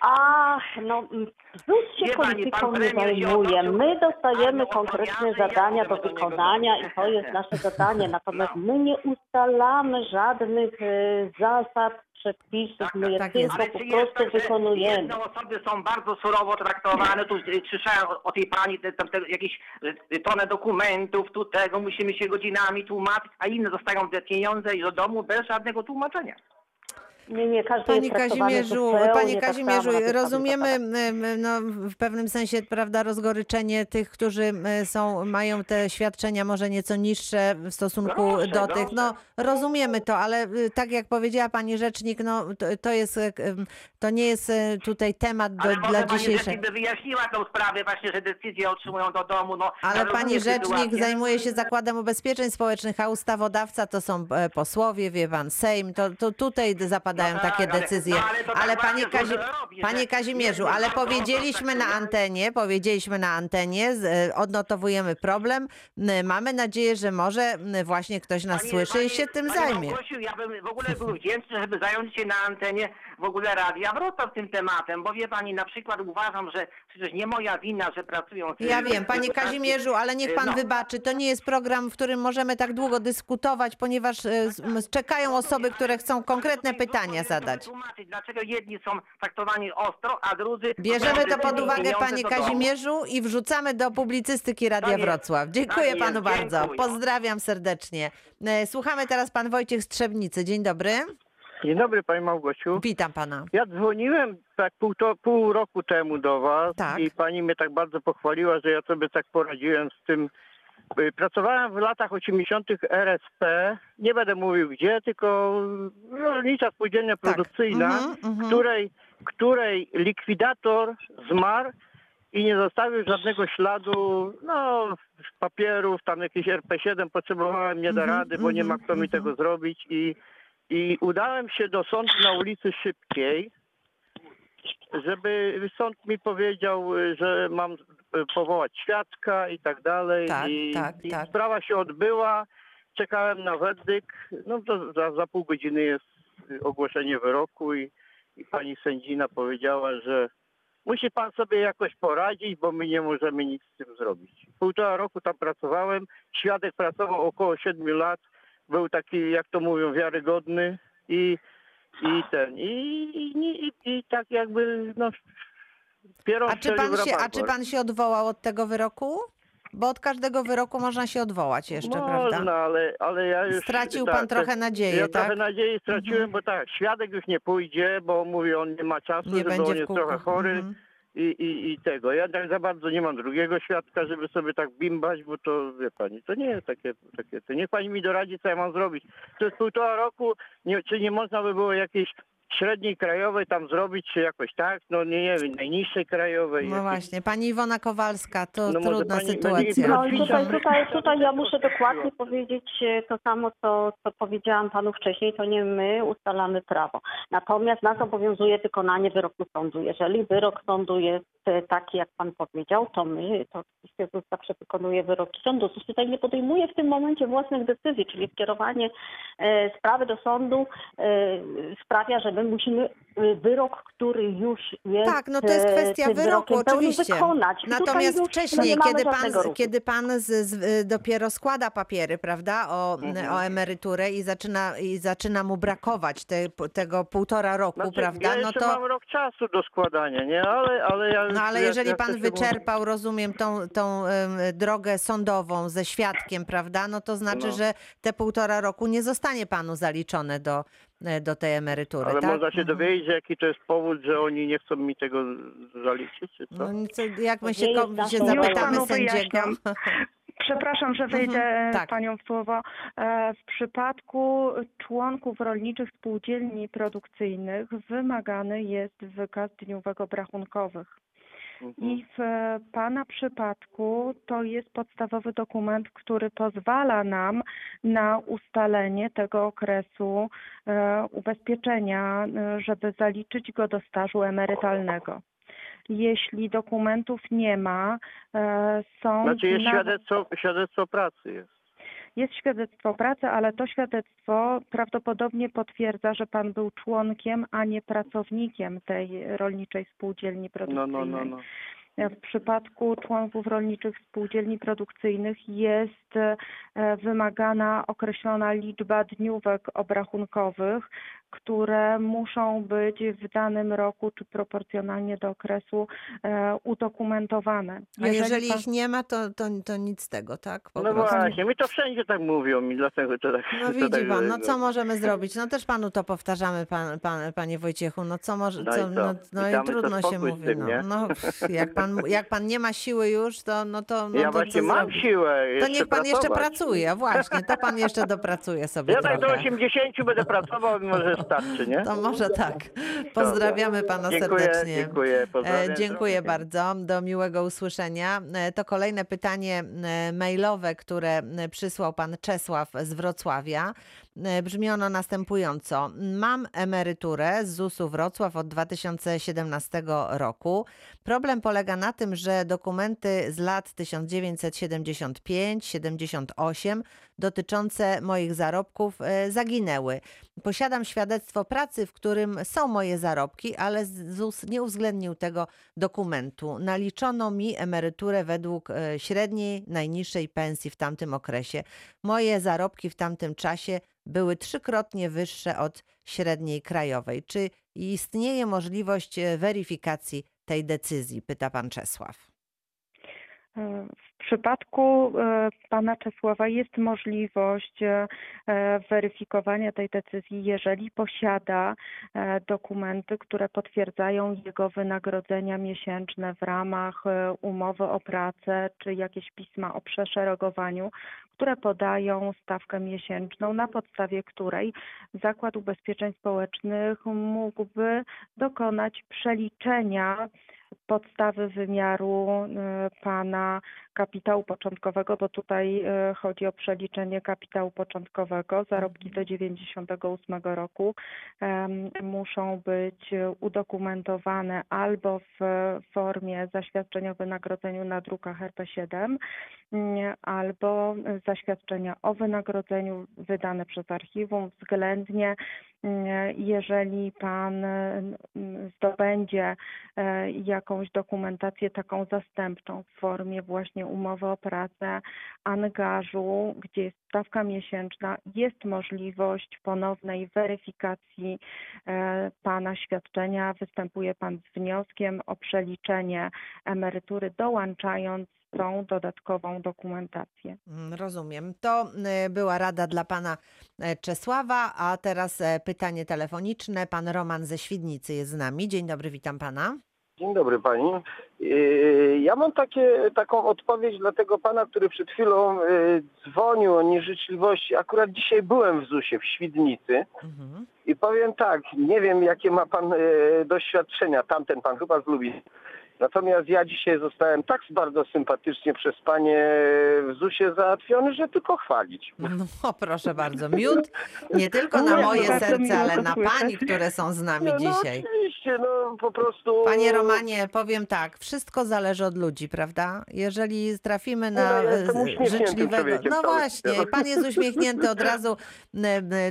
Ach, no mm, ZUS się Wie pani, polityką pan nie premier się zajmuje. My dostajemy konkretne zadania do chcemy do niego wykonania i to jest nasze zadanie. Natomiast No. my nie ustalamy żadnych e, zasad, przepisów. My je tak tylko po czy jest prostu tak, że wykonujemy. Jedne osoby są bardzo surowo traktowane, tu y, słyszałem o, o tej pani, te, tam, te, jakieś y, tonę dokumentów, tu tego, musimy się godzinami tłumaczyć, a inne dostają te pieniądze i do domu bez żadnego tłumaczenia. Nie, nie, każdy Panie jest Kazimierzu, panie tak Kazimierzu, samo, tych samych rozumiemy no, w pewnym sensie, prawda, rozgoryczenie tych, którzy są, mają te świadczenia może nieco niższe w stosunku do tych. No, rozumiemy to, ale y, tak jak powiedziała pani rzecznik, no, to, to jest, to nie jest y, tutaj temat do, Ale dla może pani dzisiejszej. rzecznik by wyjaśniła tą sprawę właśnie, że decyzje otrzymują do domu. No, Ale ja pani rzecznik sytuację. zajmuje się Zakładem Ubezpieczeń Społecznych, a ustawodawca to są e, posłowie, wie pan, Sejm, to, to tutaj zapadają No tak, takie ale- decyzje. no ale to tak panie, właśnie Kazi... ZUS robi, że panie Kazimierzu, ale powiedzieliśmy na antenie, powiedzieliśmy na antenie, z- e, odnotowujemy problem. N- Mamy nadzieję, że może właśnie ktoś nas Pani- słyszy i pani- się tym pani zajmie. Małgosiu, ja bym w ogóle był wdzięczny, żeby zająć się na antenie w ogóle Radia Wrocław tym tematem, bo wie pani, na przykład uważam, że przecież nie moja wina, że pracują... Ja wiem, panie Kazimierzu, ale niech pan No. wybaczy, to nie jest program, w którym możemy tak długo dyskutować, ponieważ e, czekają osoby, które chcą konkretne pytania zadać. Dlaczego jedni są traktowani ostro, a drudzy... Bierzemy to pod uwagę, panie. Kazimierzu, i wrzucamy do publicystyki Radia Wrocław. Dziękuję panu bardzo. Pozdrawiam serdecznie. E, Słuchamy teraz pan Wojciech Strzebnicy. Dzień dobry. Dzień dobry Pani Małgosiu. Witam pana. Ja dzwoniłem tak pół, to, pół roku temu do Was Tak. i Pani mnie tak bardzo pochwaliła, że ja sobie tak poradziłem z tym. Y, Pracowałem w latach 80. RSP, nie będę mówił gdzie, tylko rolnicza spółdzielnia Tak. produkcyjna, Mhm, mhm. której, której likwidator zmarł i nie zostawił żadnego śladu, no papierów, tam jakieś RP7 potrzebowałem, nie da Mhm, rady, bo nie ma mhm, kto mi mhm. tego zrobić i, i udałem się do sądu na ulicy Szybkiej, żeby sąd mi powiedział, y, że mam y, powołać świadka i tak dalej. Tak, I, tak, i tak. sprawa się odbyła, czekałem na werdykt, no to za, za pół godziny jest y, ogłoszenie wyroku i, i pani sędzina powiedziała, że musi pan sobie jakoś poradzić, bo my nie możemy nic z tym zrobić. Półtora roku tam pracowałem, świadek pracował około siedmiu lat, był taki, jak to mówią, wiarygodny i, i ten, i, i, i, i tak jakby, no, A czy, pan się, a czy pan się odwołał od tego wyroku? Bo od każdego wyroku można się odwołać jeszcze, Można, prawda? ale, ale ja już... Stracił tak, pan trochę nadzieję, Ja tak? trochę nadziei straciłem, Mhm. bo tak, świadek już nie pójdzie, bo mówi, on nie ma czasu, Nie żeby będzie on jest trochę chory Mhm. I, i, i tego. Ja tak za bardzo nie mam drugiego świadka, żeby sobie tak bimbać, bo to, wie pani, to nie jest takie, takie to niech pani mi doradzi, co ja mam zrobić. Jest półtora roku, nie, czy nie można by było jakiejś średniej krajowej tam zrobić, czy jakoś tak, no nie, nie wiem, najniższej krajowej. No jakiejś- właśnie, pani Iwona Kowalska, to No trudna pani- sytuacja. No i tutaj, tutaj, tutaj ja muszę dokładnie powiedzieć e, to samo, co, co powiedziałam panu wcześniej, to nie my ustalamy prawo. Natomiast nas obowiązuje wykonanie wyroku sądu. Jeżeli wyrok sądu jest e, taki, jak pan powiedział, to my, to oczywiście ZUS zawsze wykonuje wyroki sądu. ZUS tutaj nie podejmuje w tym momencie własnych decyzji, czyli skierowanie e, sprawy do sądu e, sprawia, że my musimy e, wyrok, który już jest Tak, no to jest e, kwestia wyroku, oczywiście. wykonać. Natomiast wcześniej, kiedy pan, ruchu. kiedy pan z, z, y, dopiero składa papiery, prawda, o, Mhm. o emeryturę i zaczyna, i zaczyna mu brakować te, tego półtora roku, Znaczy, prawda, ja no to... mam rok czasu do składania, nie? Ale, ale ja... No ale ja- jeżeli ja pan wyczerpał, rozumiem, tą, tą em, drogę sądową ze świadkiem, prawda, no to znaczy, No. że te półtora roku nie zostanie panu zaliczone do, do tej emerytury, Ale tak? można się Mhm. dowiedzieć, jaki to jest powód, że oni nie chcą mi tego zaliczyć, czy co? No, nic, jak my To się, ko- się zapytamy rolą. sędziego. *laughs* Przepraszam, że wejdę Mhm, tak. panią w słowo. E, W przypadku członków rolniczych spółdzielni produkcyjnych wymagany jest wykaz dniówek obrachunkowych. Mhm. I w e, Pana przypadku to jest podstawowy dokument, który pozwala nam na ustalenie tego okresu e, ubezpieczenia, e, żeby zaliczyć go do stażu emerytalnego. Jeśli dokumentów nie ma, są. Znaczy jest świadectwo, świadectwo pracy jest. Jest świadectwo pracy, ale to świadectwo prawdopodobnie potwierdza, że pan był członkiem, a nie pracownikiem tej rolniczej spółdzielni No, produkcyjnej. no, no, no. W przypadku członków rolniczych spółdzielni produkcyjnych jest e, wymagana określona liczba dniówek obrachunkowych, które muszą być w danym roku czy proporcjonalnie do okresu e, udokumentowane. A jeżeli pan- ich nie ma, to, to, to nic z tego, tak? Po No prostu. właśnie, mi to wszędzie tak mówią i dlatego to tak... No to widzi tak, pan, no co możemy zrobić? No też panu to powtarzamy, pan, pan, panie Wojciechu, no co może, No i co, co? no, no I trudno to się mówi. tym, No, no pff, jak, pan, jak pan nie ma siły już, to no to, no ja to właśnie co mam siłę To jeszcze niech pan jeszcze pracować. pracuje, właśnie, to pan jeszcze dopracuje sobie Ja tak do trochę. 80 będę pracował, może starczy, nie? To może tak. Pozdrawiamy pana Dziękuję, serdecznie. dziękuję, pozdrawiam. E, Dziękuję bardzo. Do miłego usłyszenia. E, To kolejne pytanie e, mailowe, które przysłał pan Czesław z Wrocławia. E, Brzmi ono następująco. Mam emeryturę z ZUS-u Wrocław od 2017 roku. Problem polega na tym, że dokumenty z lat 1975-78 dotyczące moich zarobków e, zaginęły. Posiadam świadectwo pracy, w którym są moje zarobki, ale ZUS nie uwzględnił tego dokumentu. Naliczono mi emeryturę według e, średniej, najniższej pensji w tamtym okresie. Moje zarobki w tamtym czasie były trzykrotnie wyższe od średniej krajowej. Czy istnieje możliwość e, weryfikacji tej decyzji? Pyta pan Czesław. W przypadku e, pana Czesława jest możliwość e, weryfikowania tej decyzji, jeżeli posiada e, dokumenty, które potwierdzają jego wynagrodzenia miesięczne w ramach umowy o pracę, czy jakieś pisma o przeszeregowaniu, które podają stawkę miesięczną, na podstawie której Zakład Ubezpieczeń Społecznych mógłby dokonać przeliczenia podstawy wymiaru pana kapitału początkowego, bo tutaj chodzi o przeliczenie kapitału początkowego. Zarobki do 98 roku muszą być udokumentowane albo w formie zaświadczenia o wynagrodzeniu na drukach RP7, albo zaświadczenia o wynagrodzeniu wydane przez archiwum względnie jeżeli Pan zdobędzie jakąś dokumentację taką zastępczą w formie właśnie umowy o pracę, angażu, gdzie jest stawka miesięczna, jest możliwość ponownej weryfikacji Pana świadczenia. Występuje Pan z wnioskiem o przeliczenie emerytury, dołączając tą dodatkową dokumentację. Rozumiem. To była rada dla pana Czesława, a teraz pytanie telefoniczne. Pan Roman ze Świdnicy jest z nami. Dzień dobry, witam pana. Dzień dobry pani. Ja mam takie, taką odpowiedź dla tego pana, który przed chwilą dzwonił o nieżyczliwości. Akurat dzisiaj byłem w ZUS-ie w Świdnicy Mhm. i powiem tak, nie wiem jakie ma pan doświadczenia, tamten pan chyba z Lublin. Natomiast ja dzisiaj zostałem tak bardzo sympatycznie przez panie w ZUS-ie załatwiony, że tylko chwalić. No proszę bardzo, miód nie tylko na No, moje serce, ale na pani, które są z nami No, no dzisiaj. oczywiście, no po prostu... Panie Romanie, powiem tak, wszystko zależy od ludzi, prawda? Jeżeli trafimy na No, ja życzliwego. No właśnie, pan jest uśmiechnięty od razu.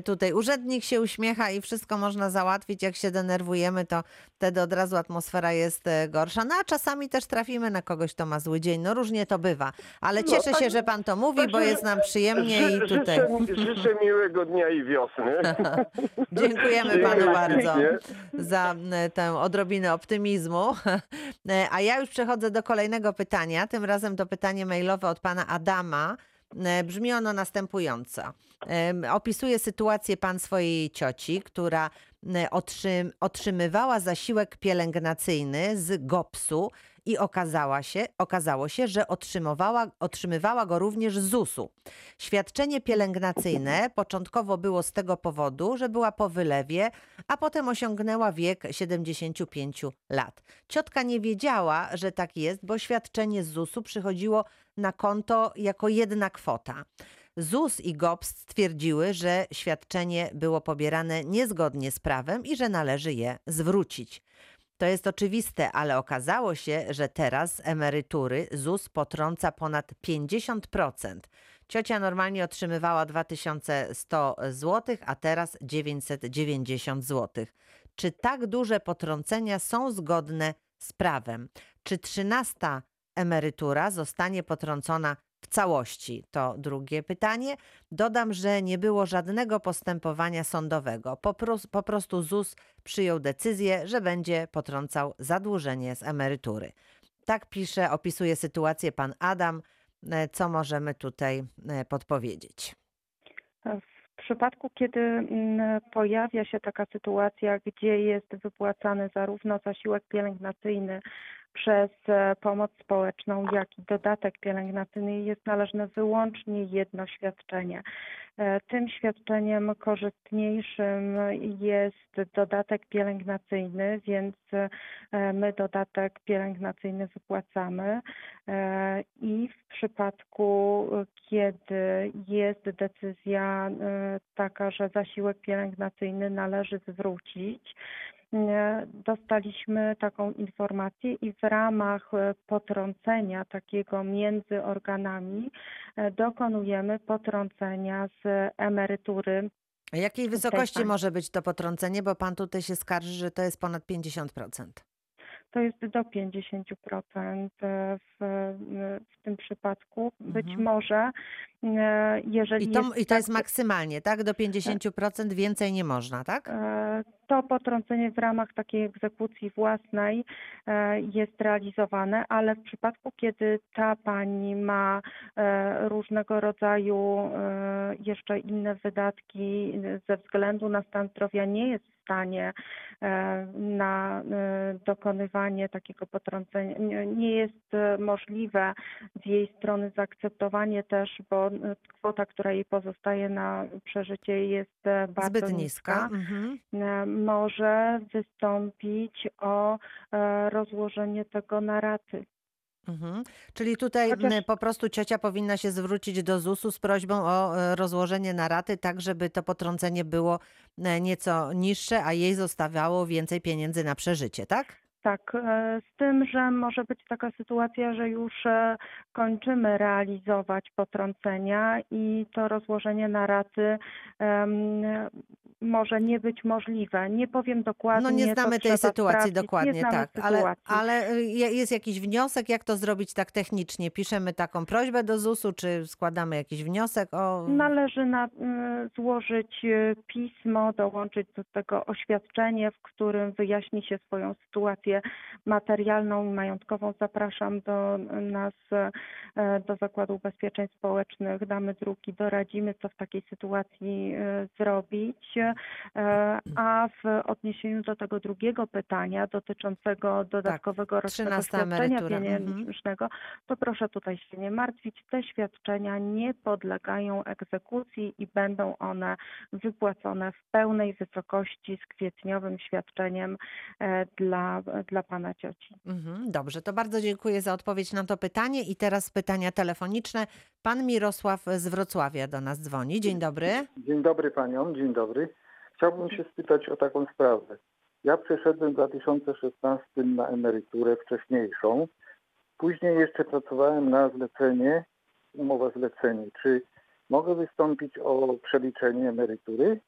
Tutaj urzędnik się uśmiecha i wszystko można załatwić. Jak się denerwujemy, to wtedy od razu atmosfera jest e, gorsza. No a czasami też trafimy na kogoś, kto ma zły dzień. No różnie to bywa. Ale No, cieszę się, tak- że pan to mówi, bo Także jest nam przyjemnie i ży- tutaj. Życzę, życzę miłego dnia i wiosny. *laughs* Dziękujemy panu bardzo za m, tę odrobinę optymizmu. *laughs* E, A ja już przechodzę do kolejnego pytania. Tym razem to pytanie mailowe od pana Adama. E, Brzmi ono następująco. Opisuje sytuację pan swojej cioci, która otrzym, otrzymywała zasiłek pielęgnacyjny z GOPS-u i okazała się, okazało się, że otrzymywała, otrzymywała go również z ZUS-u. Świadczenie pielęgnacyjne początkowo było z tego powodu, że była po wylewie, a potem osiągnęła wiek 75 lat. Ciotka nie wiedziała, że tak jest, bo świadczenie z ZUS-u przychodziło na konto jako jedna kwota. ZUS i GOPS stwierdziły, że świadczenie było pobierane niezgodnie z prawem i że należy je zwrócić. To jest oczywiste, ale okazało się, że teraz emerytury ZUS potrąca ponad 50%. Ciocia normalnie otrzymywała 2100 zł, a teraz 990 zł. Czy tak duże potrącenia są zgodne z prawem? Czy 13 emerytura zostanie potrącona w całości? To drugie pytanie. Dodam, że nie było żadnego postępowania sądowego. Po, po prostu ZUS przyjął decyzję, że będzie potrącał zadłużenie z emerytury. Tak pisze, opisuje sytuację pan Adam. E, Co możemy tutaj e, podpowiedzieć? W przypadku, kiedy mm, pojawia się taka sytuacja, gdzie jest wypłacany zarówno zasiłek pielęgnacyjny przez e, pomoc społeczną, jak i dodatek pielęgnacyjny, jest należne wyłącznie jedno świadczenie. E, Tym świadczeniem korzystniejszym jest dodatek pielęgnacyjny, więc e, my dodatek pielęgnacyjny wypłacamy i w przypadku, kiedy jest decyzja taka, że zasiłek pielęgnacyjny należy zwrócić, dostaliśmy taką informację i w ramach potrącenia takiego między organami dokonujemy potrącenia z emerytury A jakiej wysokości może być to potrącenie? Bo pan tutaj się skarży, że to jest ponad 50%. To jest do 50% w, w tym przypadku. Być Mhm. może, e, jeżeli I to, jest I to jest maksymalnie, tak? Do 50% więcej nie można, tak? To potrącenie w ramach takiej egzekucji własnej e, jest realizowane, ale w przypadku, kiedy ta pani ma e, różnego rodzaju e, jeszcze inne wydatki ze względu na stan zdrowia, nie jest w stanie na dokonywanie takiego potrącenia, nie- jest możliwe z jej strony zaakceptowanie też, bo kwota, która jej pozostaje na przeżycie jest bardzo Zbyt niska. Mhm. Może wystąpić o e, rozłożenie tego na raty. Mhm. Czyli tutaj Chociaż- po prostu ciocia powinna się zwrócić do ZUS-u z prośbą o e, rozłożenie na raty, tak żeby to potrącenie było e, nieco niższe, a jej zostawiało więcej pieniędzy na przeżycie, tak? Tak, z tym, że może być taka sytuacja, że już kończymy realizować potrącenia i to rozłożenie na raty może nie być możliwe. Nie powiem dokładnie. No nie znamy tej sytuacji sprawdzić. dokładnie, tak, ale, sytuacji. ale y, je- jest jakiś wniosek, jak to zrobić tak technicznie? Piszemy taką prośbę do ZUS-u, czy składamy jakiś wniosek o... Należy na, y, złożyć y, pismo, dołączyć do tego oświadczenie, w którym wyjaśni się swoją sytuację materialną i majątkową. Zapraszam do nas, do Zakładu Ubezpieczeń Społecznych, damy druki, doradzimy, co w takiej sytuacji zrobić. E, A w odniesieniu do tego drugiego pytania dotyczącego dodatkowego rocznego Tak, świadczenia mhm. pieniężnego, to proszę tutaj się nie martwić. Te świadczenia nie podlegają egzekucji i będą one wypłacone w pełnej wysokości z kwietniowym świadczeniem e, dla, dla pana cioci. Mhm, dobrze, to bardzo dziękuję za odpowiedź na to pytanie. I teraz pytania telefoniczne. Pan Mirosław z Wrocławia do nas dzwoni. Dzień dobry. Dzień dobry paniom, dzień dobry. Chciałbym się spytać o taką sprawę. Ja przeszedłem w 2016 na emeryturę wcześniejszą. Później jeszcze pracowałem na zlecenie, umowa zlecenie. Czy mogę wystąpić o przeliczenie emerytury?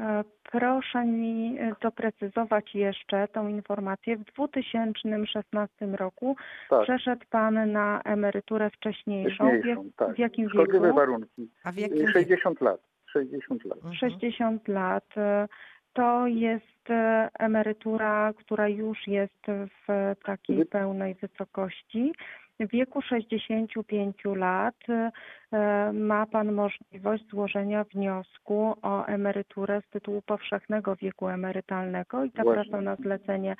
E, Proszę mi e, doprecyzować jeszcze tą informację. W 2016 roku Tak, przeszedł pan na emeryturę wcześniejszą. W, jak, wcześniejszą, tak. w jakim Szkodliwe wieku? warunki. A w jakim wieku? 60 lat. 60 lat. Mhm. 60 lat. E, To jest e, emerytura, która już jest w takiej Mhm. pełnej wysokości. W wieku 65 lat e, ma Pan możliwość złożenia wniosku o emeryturę z tytułu powszechnego wieku emerytalnego i praca na zlecenie,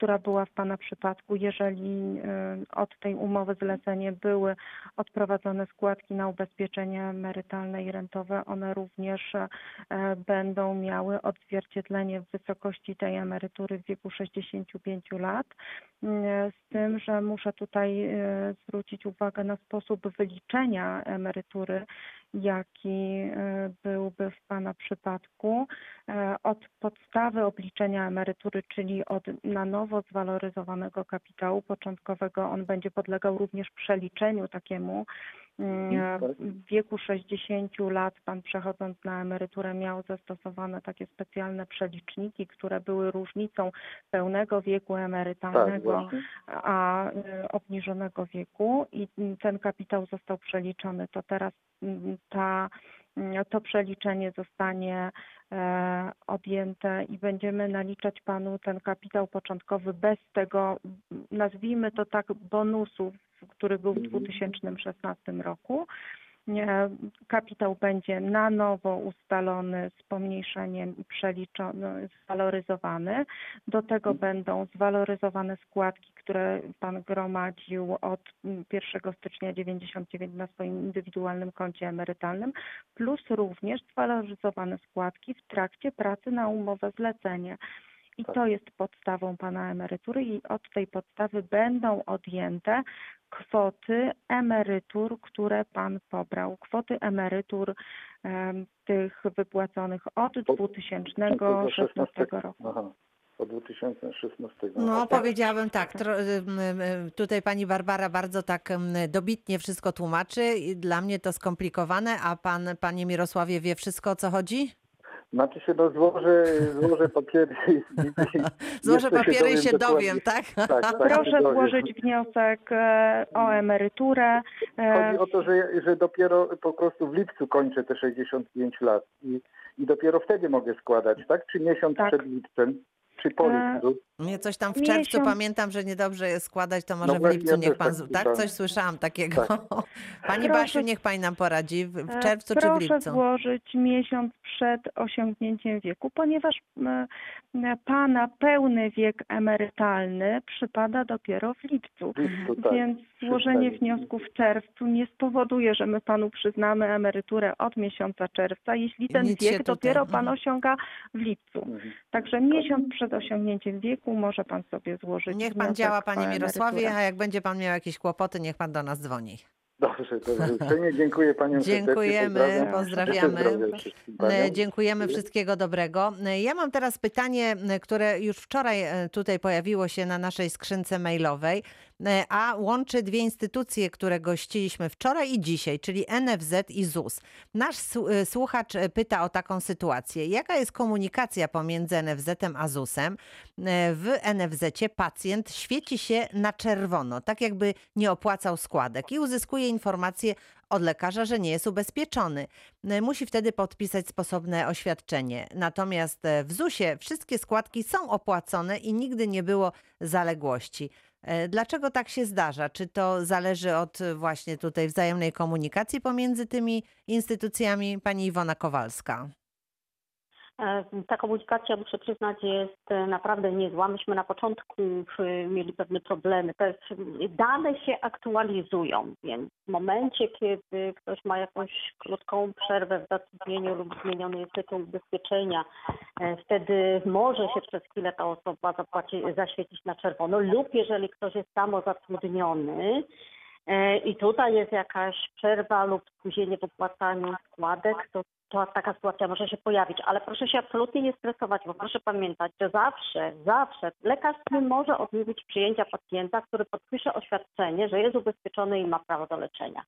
która była w Pana przypadku, jeżeli e, od tej umowy zlecenie były odprowadzone składki na ubezpieczenie emerytalne i rentowe, one również e, będą miały odzwierciedlenie w wysokości tej emerytury w wieku 65 lat. Mm, Z tym, że muszę tutaj zwrócić uwagę na sposób wyliczenia emerytury, jaki e, byłby w Pana przypadku. E, Od podstawy obliczenia emerytury, czyli od na nowo zwaloryzowanego kapitału początkowego, on będzie podlegał również przeliczeniu takiemu. Tak. W wieku 60 lat Pan przechodząc na emeryturę miał zastosowane takie specjalne przeliczniki, które były różnicą pełnego wieku Tak, emerytalnego właśnie. a obniżonego wieku i ten kapitał został przeliczony, to teraz ta, mm, to przeliczenie zostanie e, odjęte i będziemy naliczać panu ten kapitał początkowy bez tego, nazwijmy to tak, bonusu, który był w Mhm. 2016 roku. Kapitał będzie na nowo ustalony z pomniejszeniem i przeliczony, zwaloryzowany. Do tego będą zwaloryzowane składki, które Pan gromadził od mm, 1 stycznia 99 na swoim indywidualnym koncie emerytalnym, plus również zwaloryzowane składki w trakcie pracy na umowę zlecenie. I Tak. to jest podstawą pana emerytury i od tej podstawy będą odjęte kwoty emerytur, które pan pobrał. Kwoty emerytur em, tych wypłaconych od 2016 roku. Aha, od 2016. No, tak. powiedziałabym tak. Tro, ym, ym, tutaj pani Barbara bardzo tak dobitnie wszystko tłumaczy. i Dla mnie to skomplikowane, a pan, panie Mirosławie, wie wszystko o co chodzi? Znaczy się, no złożę, złożę papiery i, Złożę papiery i dowiem się dokładnie. dowiem, tak? Tak, tak, Proszę dowiem. złożyć wniosek e, o emeryturę. e, Chodzi o to, że, że dopiero po prostu w lipcu kończę te 65 lat i, i dopiero wtedy mogę składać, tak? Czy miesiąc Tak. przed lipcem, czy po E, lipcu? Nie, coś tam w Miesiąc. czerwcu pamiętam, że niedobrze jest składać, to może w właśnie, lipcu ja niech też pan. tak z- tak, słyszałem. coś słyszałam takiego. Tak. *laughs* Pani Proszę- Basiu, niech pani nam poradzi, w, w E, czerwcu czy w Proszę lipcu? złożyć miesiąc przed osiągnięciem wieku, ponieważ m, m, pana pełny wiek emerytalny przypada dopiero w lipcu. W lipcu, tak. Więc złożenie wniosku w czerwcu nie spowoduje, że my panu przyznamy emeryturę od miesiąca czerwca, jeśli ten Nic się wiek tutaj- dopiero pan mhm. osiąga w lipcu. Mhm. Także miesiąc przed osiągnięciem wieku może pan sobie złożyć Niech pan działa, panie Mirosławie, a jak będzie pan miał jakieś kłopoty, niech pan do nas dzwoni. Dobrze. Uprzejmie dziękuję panią serdecznie, Dziękujemy, pozdrawiam. pozdrawiamy. Paniom. E, Dziękujemy, wszystkiego dobrego. E, Ja mam teraz pytanie, e, które już wczoraj e, tutaj pojawiło się na naszej skrzynce mailowej, e, a łączy dwie instytucje, które gościliśmy wczoraj i dzisiaj, czyli NFZ i ZUS. Nasz e, słuchacz e, pyta o taką sytuację. Jaka jest komunikacja pomiędzy NFZ-em a ZUS-em? E, W NFZ-cie pacjent świeci się na czerwono, tak jakby nie opłacał składek i uzyskuje informację od lekarza, że nie jest ubezpieczony. E, Musi wtedy podpisać sposobne oświadczenie. Natomiast e, w ZUS-ie wszystkie składki są opłacone i nigdy nie było zaległości. E, Dlaczego tak się zdarza? Czy to zależy od e, właśnie tutaj wzajemnej komunikacji pomiędzy tymi instytucjami? Pani Iwona Kowalska. E, Ta komunikacja, muszę przyznać, jest e, naprawdę niezła. Myśmy na początku mieli pewne problemy. Dane się aktualizują, więc w momencie, kiedy ktoś ma jakąś krótką przerwę w zatrudnieniu lub zmieniony jest tytuł ubezpieczenia, e, wtedy może się przez chwilę ta osoba zapłaci, zaświecić na czerwono lub jeżeli ktoś jest samozatrudniony, i tutaj jest jakaś przerwa lub spóźnienie w opłacaniu składek, to, to taka sytuacja może się pojawić. Ale proszę się absolutnie nie stresować, bo proszę pamiętać, że zawsze, zawsze lekarz nie może odmówić przyjęcia pacjenta, który podpisze oświadczenie, że jest ubezpieczony i ma prawo do leczenia.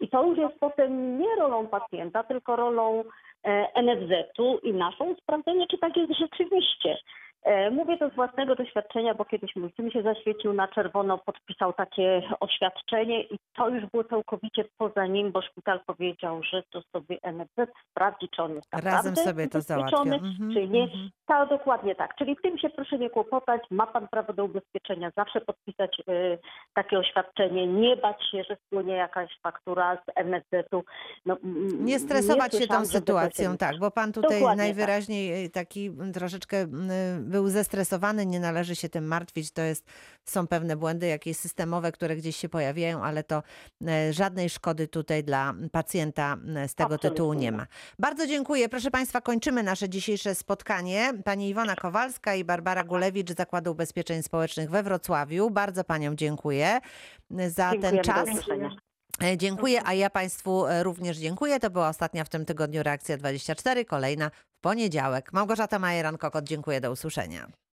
I to już jest potem nie rolą pacjenta, tylko rolą e, NFZ-u i naszą sprawdzenie, czy tak jest rzeczywiście. E, Mówię to z własnego doświadczenia, bo kiedyś mój syn się zaświecił na czerwono, podpisał takie oświadczenie i to już było całkowicie poza nim, bo szpital powiedział, że to sobie NFZ sprawdzi, czy on jest Razem sobie to załatwią. ubezpieczony, Mhm, czy nie. mhm. Tak, dokładnie tak. Czyli tym się proszę nie kłopotać, ma pan prawo do ubezpieczenia, zawsze podpisać y, takie oświadczenie, nie bać się, że spłynie jakaś faktura z NFZ-u. No, Nie stresować się słyszałam, tą sytuacją, się- tak, bo pan tutaj Dokładnie tak. najwyraźniej taki mm, troszeczkę mm, był zestresowany, nie należy się tym martwić, to jest, są pewne błędy jakieś systemowe, które gdzieś się pojawiają, ale to e, żadnej szkody tutaj dla pacjenta e, z tego Absolutnie tytułu nie ma. Bardzo dziękuję. Proszę Państwa, kończymy nasze dzisiejsze spotkanie. Pani Iwona Kowalska i Barbara Gulewicz z Zakładu Ubezpieczeń Społecznych we Wrocławiu. Bardzo Paniom dziękuję za ten czas. E, Dziękuję, a ja Państwu e, również dziękuję. To była ostatnia w tym tygodniu reakcja 24, kolejna w poniedziałek. Małgorzata Majeran-Kokot, dziękuję, do usłyszenia.